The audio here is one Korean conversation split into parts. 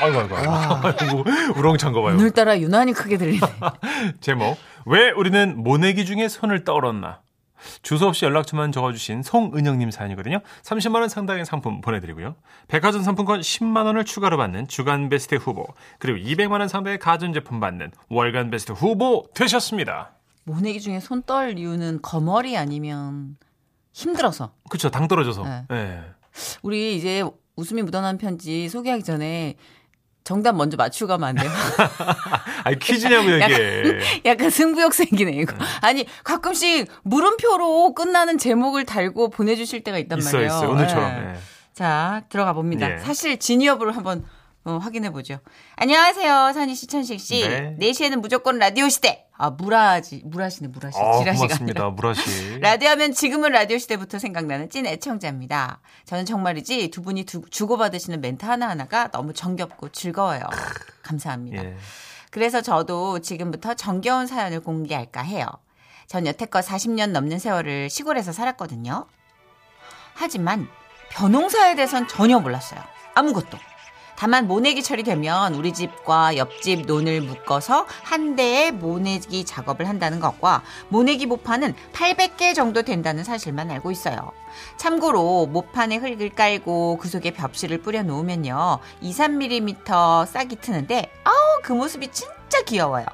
아이고 아이고 아이고. 우렁찬 거 봐요. 오늘따라 유난히 크게 들리네. 제목 왜 우리는 모내기 중에 손을 떨었나 주소 없이 연락처만 적어주신 송은영님 사연이거든요. 30만 원 상당의 상품 보내드리고요. 백화점 상품권 10만 원을 추가로 받는 주간 베스트 후보 그리고 200만 원 상당의 가전제품 받는 월간 베스트 후보 되셨습니다. 모내기 중에 손 떨 이유는 거머리 아니면 힘들어서. 그쵸 당 떨어져서. 네. 네. 우리 이제 웃음이 묻어나는 편지 소개하기 전에 정답 먼저 맞추고 가면 안 돼요? 아니 퀴즈냐고 이게. 약간 승부욕 생기네, 이거. 아니, 가끔씩 물음표로 끝나는 제목을 달고 보내주실 때가 있단 있어 말이에요. 있어 오늘처럼. 예. 네. 자, 들어가 봅니다. 예. 사실 여부를 한번 어, 확인해 보죠. 안녕하세요, 산희 씨, 천식 씨. 네. 4시에는 무조건 라디오 시대. 아, 무라지, 무라시네, 무라시. 아, 지라시가 고맙습니다, 아니라. 무라씨. 라디오 하면 지금은 라디오 시대부터 생각나는 찐 애청자입니다. 저는 정말이지 두 분이 두- 주고받으시는 멘트 하나하나가 너무 정겹고 즐거워요. 감사합니다. 예. 그래서 저도 지금부터 정겨운 사연을 공개할까 해요. 전 여태껏 40년 넘는 세월을 시골에서 살았거든요. 하지만 벼농사에 대해선 전혀 몰랐어요. 아무것도. 다만 모내기철이 되면 우리 집과 옆집 논을 묶어서 한 대의 모내기 작업을 한다는 것과 모내기 모판은 800개 정도 된다는 사실만 알고 있어요. 참고로 모판에 흙을 깔고 그 속에 벽실을 뿌려 놓으면요. 2, 3mm 싹이 트는데 아우 그 모습이 진짜 귀여워요.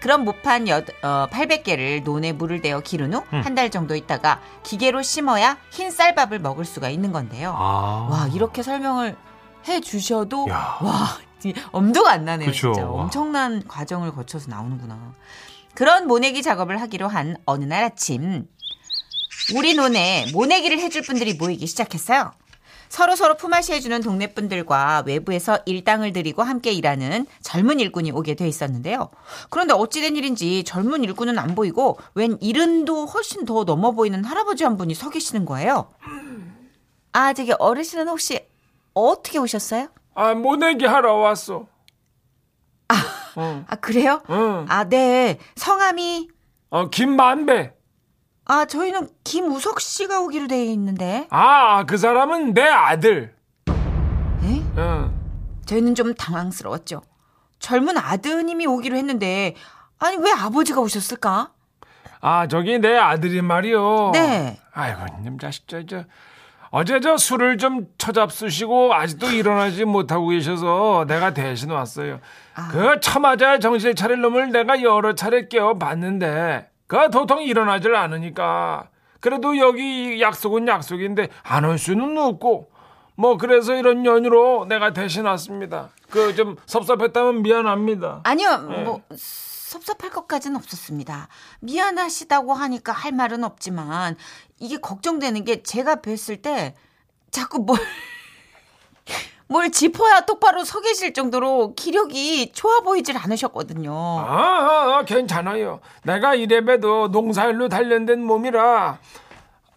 그럼 모판 여, 어, 800개를 논에 물을 대어 기른 후 한달 정도 있다가 기계로 심어야 흰 쌀밥을 먹을 수가 있는 건데요. 아. 와 이렇게 설명을 해 주셔도 야. 와 이- 엄두가 안 나네요. 그쵸. 진짜 와. 엄청난 과정을 거쳐서 나오는구나. 그런 모내기 작업을 하기로 한 어느 날 아침 우리 논에 모내기를 해줄 분들이 모이기 시작했어요. 서로 서로 품앗이 해주는 동네 분들과 외부에서 일당을 드리고 함께 일하는 젊은 일꾼이 오게 돼 있었는데요. 그런데 어찌된 일인지 젊은 일꾼은 안 보이고 웬 이른도 훨씬 더 넘어 보이는 할아버지 한 분이 서 계시는 거예요. 아, 저기 어르신은 혹시 어떻게 오셨어요? 아, 모내기 하러 왔어. 아, 그래요? 응. 아, 네. 성함이 어, 김만배. 아, 저희는 김우석 씨가 오기로 돼 있는데. 아, 그 사람은 내 아들. 에? 응. 저희는 좀 당황스러웠죠. 젊은 아드님이 오기로 했는데 아니 왜 아버지가 오셨을까? 아, 저기 내 아들이 말이요. 네. 아이고, 님 자식, 저, 저. 어제 저 술을 좀 처잡수시고 아직도 일어나지 못하고 계셔서 내가 대신 왔어요. 그 처맞아 정신 차릴 놈을 내가 여러 차례 깨워봤는데 그 도통 일어나질 않으니까 그래도 여기 약속은 약속인데 안 올 수는 없고 뭐 그래서 이런 연유로 내가 대신 왔습니다. 그 좀 섭섭했다면 미안합니다. 아니요, 네. 뭐 섭섭할 것까지는 없었습니다. 미안하시다고 하니까 할 말은 없지만 이게 걱정되는 게 제가 뵀을 때 자꾸 뭘 뭘 짚어야 똑바로 서 계실 정도로 기력이 좋아 보이질 않으셨거든요. 아, 아, 아, 괜찮아요. 내가 이래봬도 농사일로 단련된 몸이라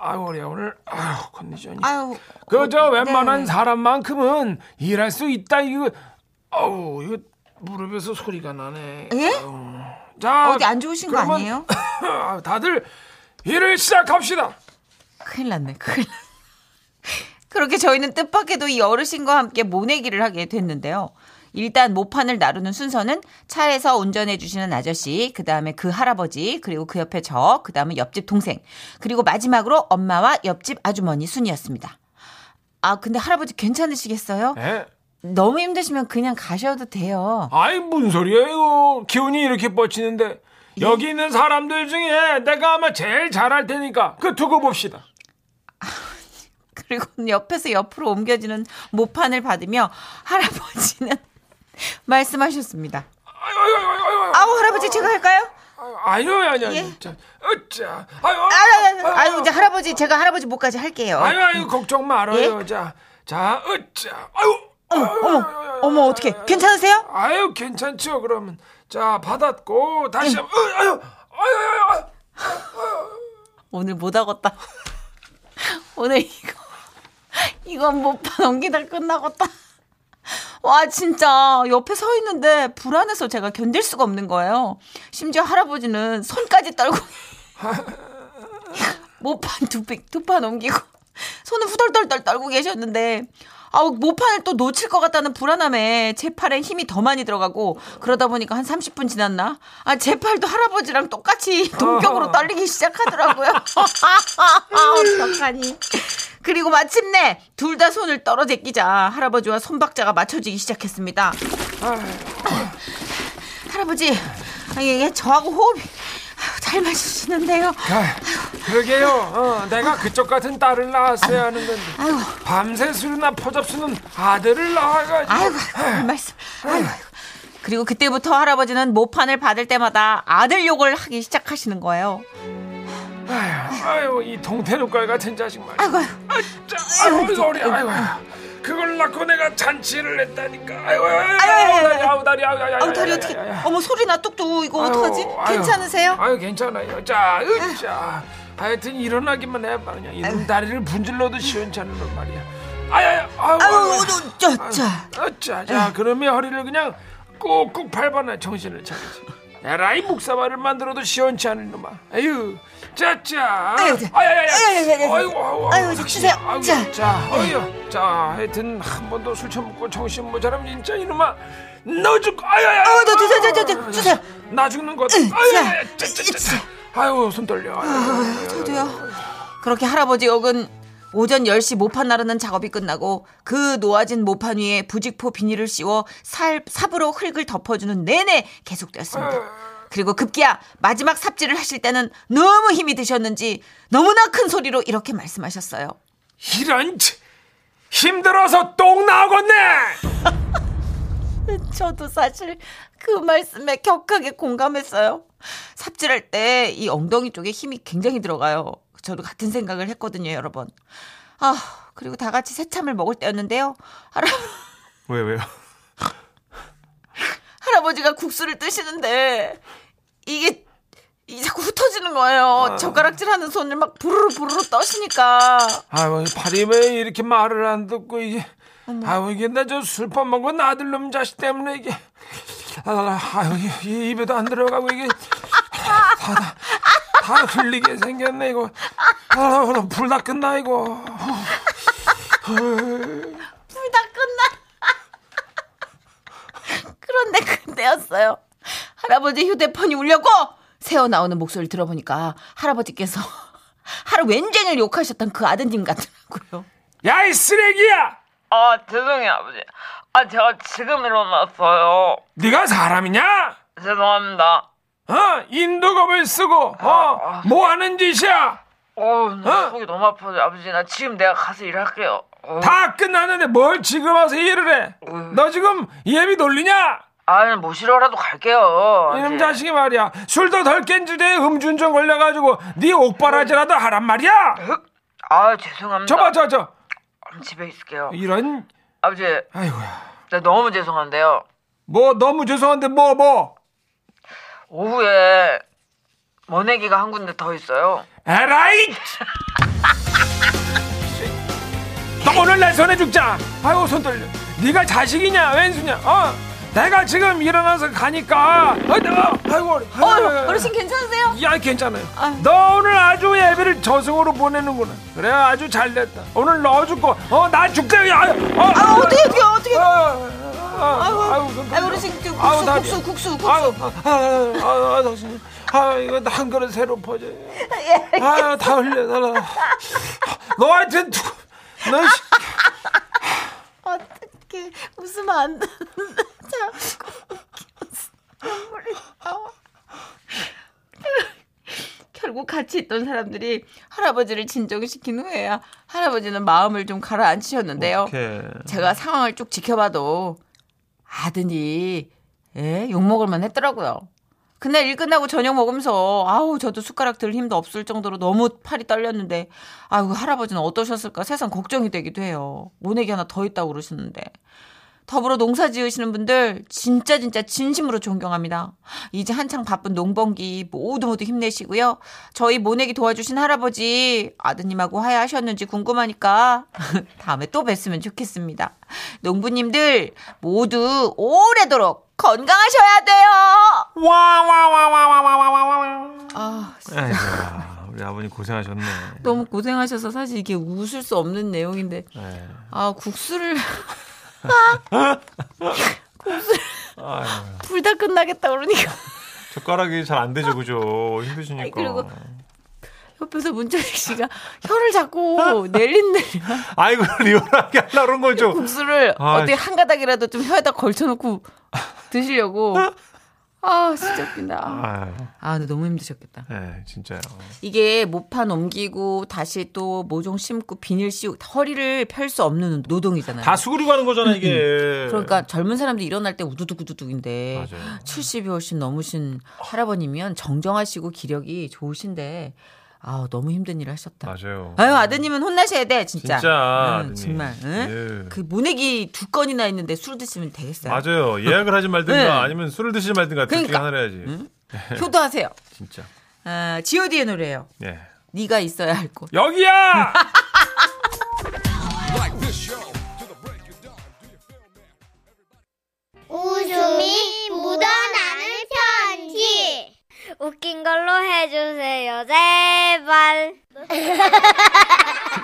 아유 우리 오늘 아유 컨디션이 아유, 그저 어, 웬만한 네. 사람만큼은 일할 수 있다 이거 어우 이거 무릎에서 소리가 나네. 예? 자 어디 안 좋으신 거 그러면 아니에요? 다들 일을 시작합시다. 큰일 났네, 큰일 났네. 그렇게 저희는 뜻밖에도 이 어르신과 함께 모내기를 하게 됐는데요. 일단 모판을 나르는 순서는 차에서 운전해 주시는 아저씨, 그 다음에 그 할아버지, 그리고 그 옆에 저, 그 다음에 옆집 동생, 그리고 마지막으로 엄마와 옆집 아주머니 순이었습니다. 아, 근데 할아버지 괜찮으시겠어요? 예? 너무 힘드시면 그냥 가셔도 돼요. 아이 무슨 소리예요 기운이 이렇게 뻗치는데 여기 있는 사람들 중에 내가 아마 제일 잘할 테니까 그 두고 봅시다. 그리고 옆에서 옆으로 옮겨지는 모판을 받으며 할아버지는 말씀하셨습니다. 아유 아유 아유 아유 아우 할아버지 제가 할까요? 아유 아유 아유 예. 진짜 어짜 아유 아유, 아유, 아유, 이제 할아버지 제가 할아버지 목까지 할게요. 아유 아유 걱정 말아요 예? 자자 어짜 아유 어머 어머, 어머 어떻게 괜찮으세요? 아유 괜찮죠 그러면 자 받았고 다시 어, 아유 아유 아유 오늘 못 하겠다. 오늘 이거 이건 못 봐 넘기다 끝나겠다. 와 진짜 옆에 서 있는데 불안해서 제가 견딜 수가 없는 거예요. 심지어 할아버지는 손까지 떨고 못판 두판 넘기고 손을 후덜덜덜 떨고 계셨는데 아우 모판을 또 놓칠 것 같다는 불안함에 제 팔에 힘이 더 많이 들어가고 그러다 보니까 한 30분 지났나 아 제 팔도 할아버지랑 똑같이 동격으로 떨리기 시작하더라고요. 어떡하니. 그리고 마침내 둘 다 손을 떨어 제끼자 할아버지와 손박자가 맞춰지기 시작했습니다. 할아버지 이게 저하고 호흡이 잘 맞으시는데요. 아, 그러게요. 어, 내가 그쪽 같은 딸을 낳았어야 하는 건데. 아이고 밤새 술이나 퍼잡수는 아들을 낳아가지고. 아이고, 아이고 말씀. 아이고. 그리고 그때부터 할아버지는 모판을 받을 때마다 아들 욕을 하기 시작하시는 거예요. 아유, 아유, 이 동태눈깔 같은 자식 말이야. 아이고, 자, 아이고, 소리, 아이고. 그걸 낳고 내가 잔치를 했다니까. 아이고, 아이고, 아이고, 아이고, 다리, 아 이고, 다리, 아이고, 아이고, 아우 다리 어떻게? 어머 소리나 뚝뚝 이거 아유, 어떡하지? 아유. 괜찮으세요? 아유, 괜찮아요. 자, 으쌰. 하여튼 일어나기만 해봐. 그냥 이놈 다리를 분질러도 시원찮은 놈 말이야. 아유, 아유, 아유, 저, 저. 어짜, 자, 그러면 허리를 그냥 꾹꾹 밟아놔 정신을 차리지. 에라이 묵사발을 만들어도 시원치 않은 놈아. 아유, 짜짜. 아유, 자. 아야야야. 아유, 아유, 아유. 아유, 주세요. 아이고, 자. 자, 어여, 자, 하여튼 한 번도 술 처먹고 정신 모자라면 진짜 이놈아. 너 죽고, 아야야. 어, 너 주세요, 저, 저, 저, 주세요. 나 죽는 것. 자. 아야야, 짜짜짜. 아유, 손 떨려. 아유, 저도요. 그렇게 할아버지 역은 오전 10시 모판 나르는 작업이 끝나고 그 놓아진 모판 위에 부직포 비닐을 씌워 살, 삽으로 흙을 덮어주는 내내 계속되었습니다. 그리고 급기야 마지막 삽질을 하실 때는 너무 힘이 드셨는지 너무나 큰 소리로 이렇게 말씀하셨어요. 이런 치- 힘들어서 똥 나오겠네. 저도 사실 그 말씀에 격하게 공감했어요. 삽질할 때 이 엉덩이 쪽에 힘이 굉장히 들어가요. 저도 같은 생각을 했거든요, 여러분. 아, 그리고 다 같이 새참을 먹을 때였는데요. 할아, 왜 왜요? 할아버지가 국수를 뜨시는데 이게 이 자꾸 흩어지는 거예요. 젓가락질 하는 손을 막 부르르 부르르 떠시니까. 아유, 팔이 왜 이렇게 말을 안 듣고 이게. 아유, 이게 나 저 술밥 먹은 아들놈 자식 때문에 이게. 아, 아유, 입에도 안 들어가고 이게. 다, 다, 다 흘리게 생겼네, 이거. 아, 불 다 끝나, 이거. 불 다 끝나. 그런데 그때였어요. 할아버지 휴대폰이 울렸고 새어 나오는 목소리를 들어보니까 할아버지께서 하루 웬쟁을 욕하셨던 그 아드님 같더라고요. 야, 이 쓰레기야! 아, 죄송해요, 아버지. 아, 제가 지금 일어났어요. 네가 사람이냐? 죄송합니다. 어? 인도검을 쓰고, 어? 뭐 하는 짓이야? 어우, 나 어? 속이 너무 아파요, 아버지. 나 지금 내가 가서 일할게요. 어. 다 끝났는데 뭘 지금 와서 일을 해? 너 지금 예비 돌리냐? 아니, 모시러라도 갈게요. 이놈. 자식이 말이야. 술도 덜 깬 주제에 음주운전 걸려가지고 네 옥바라지라도 하란 말이야. 아, 죄송합니다. 저봐 저 저. 집에 있을게요. 이런 아버지, 아이고야. 나 너무 죄송한데요. 뭐 너무 죄송한데 뭐 뭐. 오후에 모내기가 한 군데 더 있어요. 에라이. 너 오늘 내 손에 죽자. 아이고 손 떨려. 네가 자식이냐 왼수냐? 어? 내가 지금 일어나서 가니까. 어, 내가 아이고. 어, 아이고. 어르신 괜찮으세요? 야 괜찮아요. 아유. 너 오늘 아주 예배를 저승으로 보내는구나. 그래 아주 잘 됐다. 오늘 너 죽고 어나 죽자. 야, 어, 아, 어떻게, 어떻게, 어떻게. 아, 아이고, 아이고, 손 아, 떨려. 어르신 그 국수, 다리야. 국수, 국수, 국수. 아유, 아, 아, 아, 아, 당신. 아, 이거 한 그릇 새로 퍼져. 아, 다 흘려, 나. 너 하여튼, 두- 너, 씨, 어떻게 웃으면 안 되는데 자꾸 웃겨서 눈물이 나와. 결국 같이 있던 사람들이 할아버지를 진정시킨 후에야 할아버지는 마음을 좀 가라앉히셨는데요. 어떡해. 제가 상황을 쭉 지켜봐도 아드니 예, 욕먹을 만 했더라고요. 그날 일 끝나고 저녁 먹으면서 아우 저도 숟가락 들 힘도 없을 정도로 너무 팔이 떨렸는데 아유 할아버지는 어떠셨을까 세상 걱정이 되기도 해요. 모내기 하나 더 있다고 그러시는데 더불어 농사 지으시는 분들 진짜 진짜 진심으로 존경합니다. 이제 한창 바쁜 농번기 모두 모두 힘내시고요. 저희 모내기 도와주신 할아버지 아드님하고 화해하셨는지 궁금하니까 다음에 또 뵀으면 좋겠습니다. 농부님들 모두 오래도록 건강하셔야 돼요. 와와와와와와와와. 아, 아이고, 우리 아버님 고생하셨네. 너무 고생하셔서 사실 이게 웃을 수 없는 내용인데 네. 아 국수를 아유, 불다 끝나겠다 그러니까 젓가락이 잘 안 되죠, 그죠? 힘드시니까. 그리고 옆에서 문철식 씨가 혀를 자꾸 내린내려 아이고 리얼하게 하려고 그런 거죠. 국수를 아, 어떻게 한 가닥이라도 좀 혀에다 걸쳐놓고 드시려고 아 진짜 웃긴다 아 근데 너무 힘드셨겠다 네, 진짜요. 이게 모파 넘기고 다시 또 모종 심고 비닐 씌우고 허리를 펼 수 없는 노동이잖아요 다 수그리고 하는 거잖아 이게. 그러니까 젊은 사람들 일어날 때 우두둑우두둑인데 맞아요. 70이 훨씬 넘으신 할아버님이면 정정하시고 기력이 좋으신데 아 너무 힘든 일을 하셨다. 맞아요. 아유 아드님은 혼나셔야 돼 진짜. 진짜. 응. 정말. 응? 예. 그 모내기 두 건이나 있는데 술 드시면 되겠어요. 맞아요. 예약을 하지 말든가 네. 아니면 술을 드시지 말든가 그러니까. 하나를 해야지. 효도하세요. 진짜. 아, G.O.D의 노래예요. 예. 네가 있어야 할 곳. 여기야. 웃음이 편지. 웃긴 걸로 해주세요, 제발.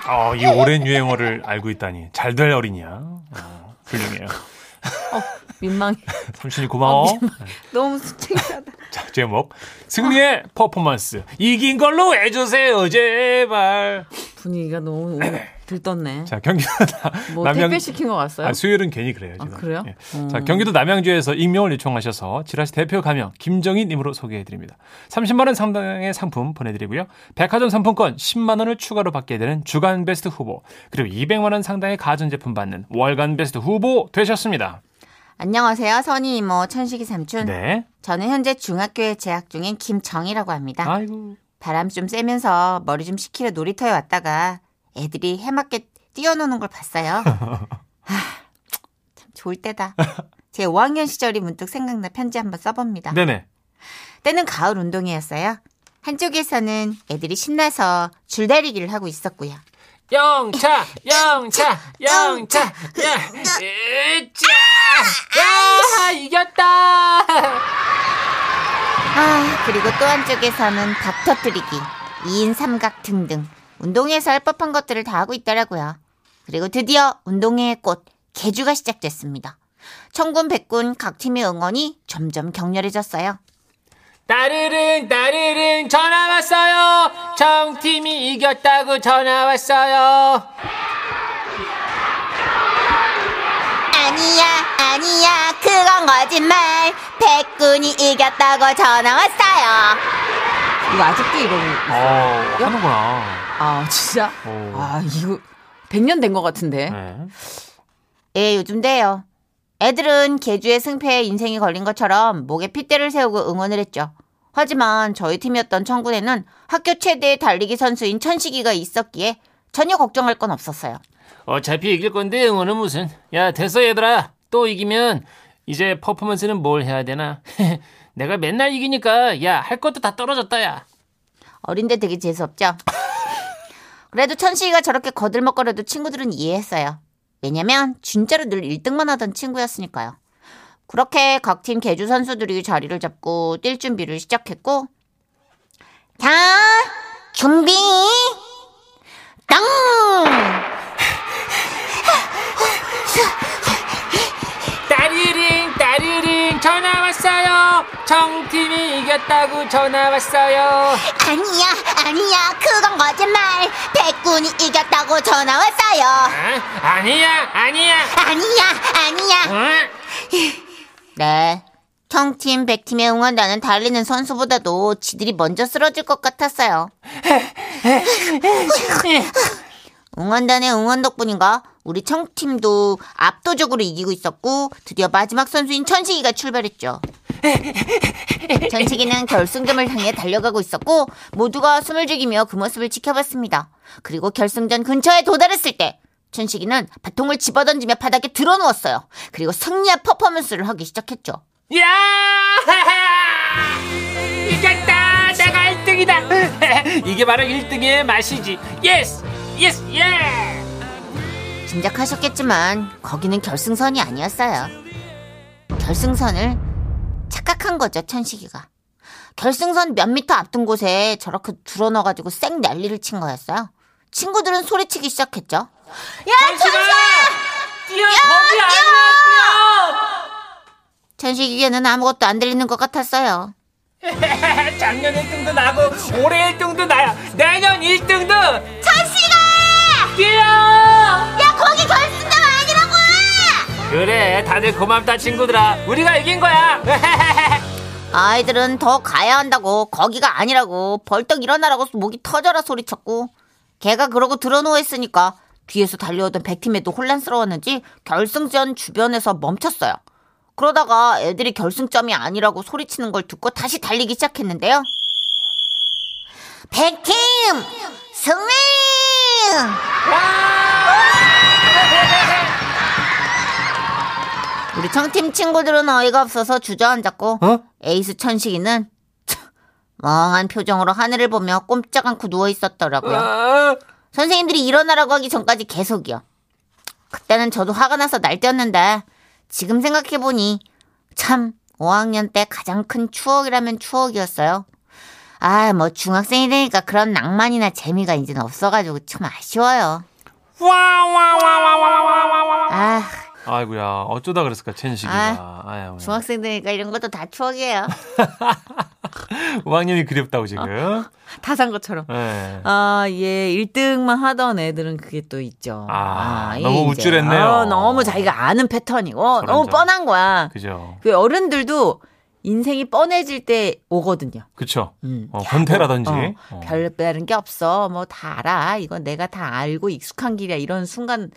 어, 이 오랜 유행어를 알고 있다니 잘 될 어린이야. 어, 훌륭해요. 민망해. 삼촌이 고마워. 너무 창피하다. 자, 제목 승리의 퍼포먼스 이긴 걸로 해주세요 제발. 분위기가 너무 들떴네. 자 경기도 나- 뭐 남양 택배 시킨 거 왔어요? 아, 수요일은 괜히 그래요. 지금. 아, 그래요? 예. 음. 자, 경기도 남양주에서 익명을 요청하셔서 지라시 대표 가명 김정희님으로 소개해드립니다. 30만 원 상당의 상품 보내드리고요. 백화점 상품권 10만 원을 추가로 받게 되는 주간 베스트 후보 그리고 200만 원 상당의 가전제품 받는 월간 베스트 후보 되셨습니다. 안녕하세요. 선희 이모 천식이 삼촌. 네. 저는 현재 중학교에 재학 중인 김정이라고 합니다. 아이고. 바람 좀 쐬면서 머리 좀 식히려 놀이터에 왔다가 애들이 해맞게 뛰어노는 걸 봤어요. 아, 참 좋을 때다. 제 5학년 시절이 문득 생각나 편지 한번 써봅니다. 네네. 때는 가을 운동회였어요. 한쪽에서는 애들이 신나서 줄다리기를 하고 있었고요. 영차, 영차, 영차, 야, 으짜, 야, 이겼다. 아, 그리고 또 한쪽에서는 박 터뜨리기, 2인 삼각 등등 운동회에서 할 법한 것들을 다 하고 있더라고요. 그리고 드디어 운동회의 꽃, 개주가 시작됐습니다. 청군, 백군 각 팀의 응원이 점점 격렬해졌어요. 따르릉, 따르릉, 전화 왔어요. 정팀이 이겼다고 전화 왔어요. 아니야, 아니야, 그건 거짓말. 백군이 이겼다고 전화 왔어요. 이거 아직도 이러고 어, 하는구나. 아, 진짜? 오. 아, 이거 100년 된 것 같은데. 네. 예, 요즘 돼요. 애들은 개주의 승패에 인생이 걸린 것처럼 목에 핏대를 세우고 응원을 했죠. 하지만 저희 팀이었던 청군에는 학교 최대의 달리기 선수인 천식이가 있었기에 전혀 걱정할 건 없었어요. 어차피 이길 건데 응원은 무슨? 야, 됐어 얘들아. 또 이기면 이제 퍼포먼스는 뭘 해야 되나? 내가 맨날 이기니까 야, 할 것도 다 떨어졌다 야. 어린데 되게 재수없죠? 그래도 천식이가 저렇게 거들먹거려도 친구들은 이해했어요. 왜냐면 진짜로 늘 1등만 하던 친구였으니까요. 그렇게 각 팀 개주 선수들이 자리를 잡고 뛸 준비를 시작했고 자 준비 땅 따르릉, 따르릉, 전화 왔어요. 정팀이 이겼다고 전화 왔어요. 아니야 아니야 그건 거짓말 백군이 이겼다고 전화 왔어요 아, 아니야, 아니야. 아니야 아니야 어? 네. 형팀, 백팀의 응원단은 달리는 선수보다도 지들이 먼저 쓰러질 것 같았어요. 응원단의 응원 덕분인가 우리 청팀도 압도적으로 이기고 있었고 드디어 마지막 선수인 천식이가 출발했죠. 천식이는 결승점을 향해 달려가고 있었고 모두가 숨을 죽이며 그 모습을 지켜봤습니다. 그리고 결승전 근처에 도달했을 때 천식이는 바통을 집어던지며 바닥에 드러누웠어요. 그리고 승리의 퍼포먼스를 하기 시작했죠. 야! 이겼다! 내가 1등이다! 이게 바로 1등의 맛이지. 예스! 예스! 예! 짐작하셨겠지만 거기는 결승선이 아니었어요. 결승선을 착 착각한 거죠, 천식이가. 결승선 몇 미터 앞둔 곳에 저렇게 드러누워가지고 쌩 난리를 친 거였어요. 친구들은 소리치기 시작했죠. 야, 천식아! 뛰어 거기 아니야 천식이에는 아무것도 안 들리는 것 같았어요. 뛰어 작년 1등도 나고 올해 1등도 나야 내년 1등도 천식아! 뛰어 그래 다들 고맙다 친구들아 우리가 이긴 거야 아이들은 더 가야 한다고 거기가 아니라고 벌떡 일어나라고 목이 터져라 소리쳤고 걔가 그러고 들어누워 있으니까 뒤에서 달려오던 백팀에도 혼란스러웠는지 결승전 주변에서 멈췄어요. 그러다가 애들이 결승점이 아니라고 소리치는 걸 듣고 다시 달리기 시작했는데요. 백팀 승리! 우리 청팀 친구들은 어이가 없어서 주저앉았고 어? 에이스 천식이는 참, 멍한 표정으로 하늘을 보며 꼼짝 않고 누워 있었더라고요. 선생님들이 일어나라고 하기 전까지 계속이요. 그때는 저도 화가 나서 날뛰었는데 지금 생각해 보니 참 5학년 때 가장 큰 추억이라면 추억이었어요. 아, 뭐 중학생이 되니까 그런 낭만이나 재미가 이제는 없어가지고 참 아쉬워요. 아, 아이고야 어쩌다 그랬을까 천식이가. 아. 중학생 되니까 이런 것도 다 추억이에요. 5학년이 그립다고 지금. 다산 것처럼. 네. 아, 예, 1등만 하던 애들은 그게 또 있죠. 아, 예, 너무 이제. 우쭐했네요. 어, 너무 자기가 아는 패턴이고, 너무 저런. 뻔한 거야. 그죠. 그 어른들도 인생이 뻔해질 때 오거든요. 그쵸. 음. 어, 권태라든지. 어, 어. 별다른 게 없어. 뭐 다 알아. 이건 내가 다 알고 익숙한 길이야. 이런 순간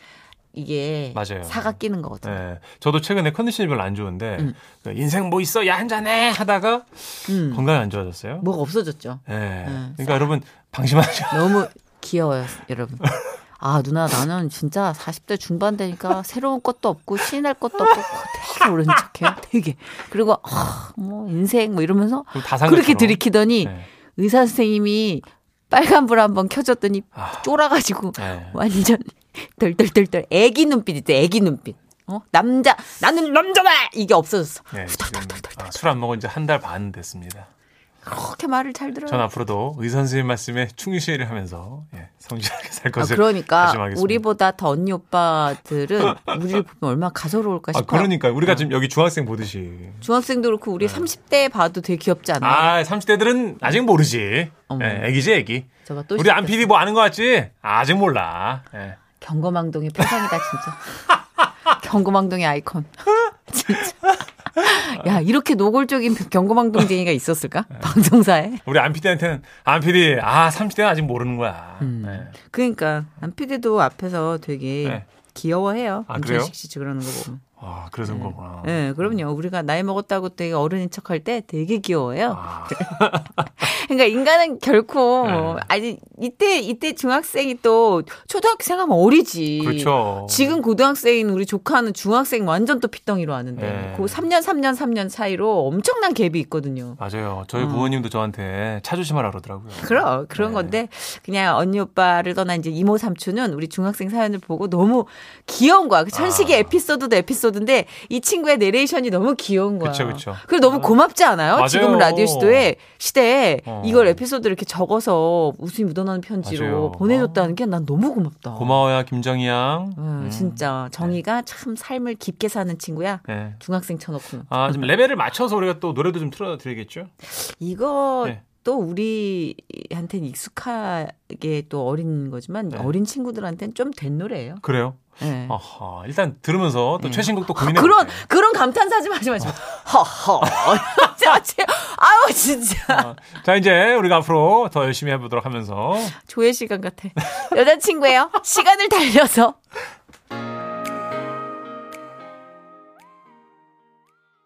이게 맞아요. 사가 끼는 거거든요. 네. 저도 최근에 컨디션이 별로 안 좋은데 음. 그 인생 뭐 있어 야 한잔해 하다가 음. 건강이 안 좋아졌어요. 뭐가 없어졌죠. 네. 음. 그러니까 여러분 방심하죠. 너무 귀여워요, 여러분. 아, 누나, 나는 진짜 40대 중반 되니까 새로운 것도 없고, 신이 날 것도 없고, 되게 모른 척해요. 되게. 그리고, 아, 뭐, 인생, 뭐 이러면서 그렇게. 들이키더니 네. 의사 선생님이 빨간불 한번 켜줬더니 아. 쫄아가지고 네. 완전 덜덜덜덜 애기 눈빛 있죠, 애기 눈빛. 어? 남자, 나는 남자다! 이게 없어졌어. 네. 아, 술안 먹은 지 한 달 반 됐습니다. 그렇게 말을 잘 들어요. 전 앞으로도 의 선생님 말씀에 충실을 하면서 예, 성실하게 살 아, 것을 그러니까 다짐하겠습니다. 우리보다 더 언니 오빠들은 우리를 보면 얼마나 가소로울까 아, 싶어요. 그러니까 우리가 지금 여기 중학생 보듯이 중학생도 그렇고 우리 30대 봐도 되게 귀엽지 않아요? 아 30대들은 아직 모르지. 예, 애기지 애기. 우리 안. PD 뭐 아는 거 같지? 아직 몰라. 예. 경거망동의 표상이다 진짜. 경거망동의 아이콘. 진짜. 야 이렇게 노골적인 경거망동쟁이가 있었을까? 네. 방송사에. 우리 안 PD한테는 안 PD 아 30대는 아직 모르는 거야. 음. 예. 그러니까 안피디도 앞에서 되게 네. 귀여워해요. 아? 김천식 씨 그러는 거 보면. 아 그래서 그런 거구나. 네, 그럼요. 우리가 나이 먹었다고 되게 어른인 척할 때 되게 귀여워요. 아, 그러니까 인간은 결코 네. 아니 이때 이때 중학생이 또 초등학생 하면 어리지. 그렇죠. 지금 고등학생인 우리 조카는 중학생 완전 또 핏덩이로 하는데 네. 그 3년 3년 3년 사이로 엄청난 갭이 있거든요. 맞아요. 저희 어. 부모님도 저한테 차 조심하라 그러더라고요. 그럼 그런 네. 건데 그냥 언니 오빠를 떠난 이제 이모 삼촌은 우리 중학생 사연을 보고 너무 귀여운 거야. 그 천식의 아. 에피소드도 에피소드인데 이 친구의 내레이션이 너무 귀여운 거야. 그쵸. 그리고 너무 고맙지 않아요? 맞아요. 지금 라디오 시도에 시대에 어. 이걸 에피소드를 이렇게 적어서 웃음이 묻어나는 편지로 맞아요. 보내줬다는 게 난 너무 고맙다. 고마워요 김정희 양. 음, 음. 진짜 정이가 참 삶을 깊게 사는 친구야. 네. 중학생 쳐놓고 아, 좀 레벨을 맞춰서 우리가 또 노래도 좀 틀어드리겠죠? 이거 네. 또 우리한테는 익숙하게 또 어린 거지만 네. 어린 친구들한테는 좀 된 노래예요. 그래요? 네. 아하, 일단 들으면서 또 네. 최신곡 또 아, 고민해 그런 볼게요. 그런 감탄사 좀 하지 마시고. 허허 아유 진짜. 어, 자, 이제 우리가 앞으로 더 열심히 해보도록 하면서. 조회 시간 같아. 여자친구예요? 시간을 달려서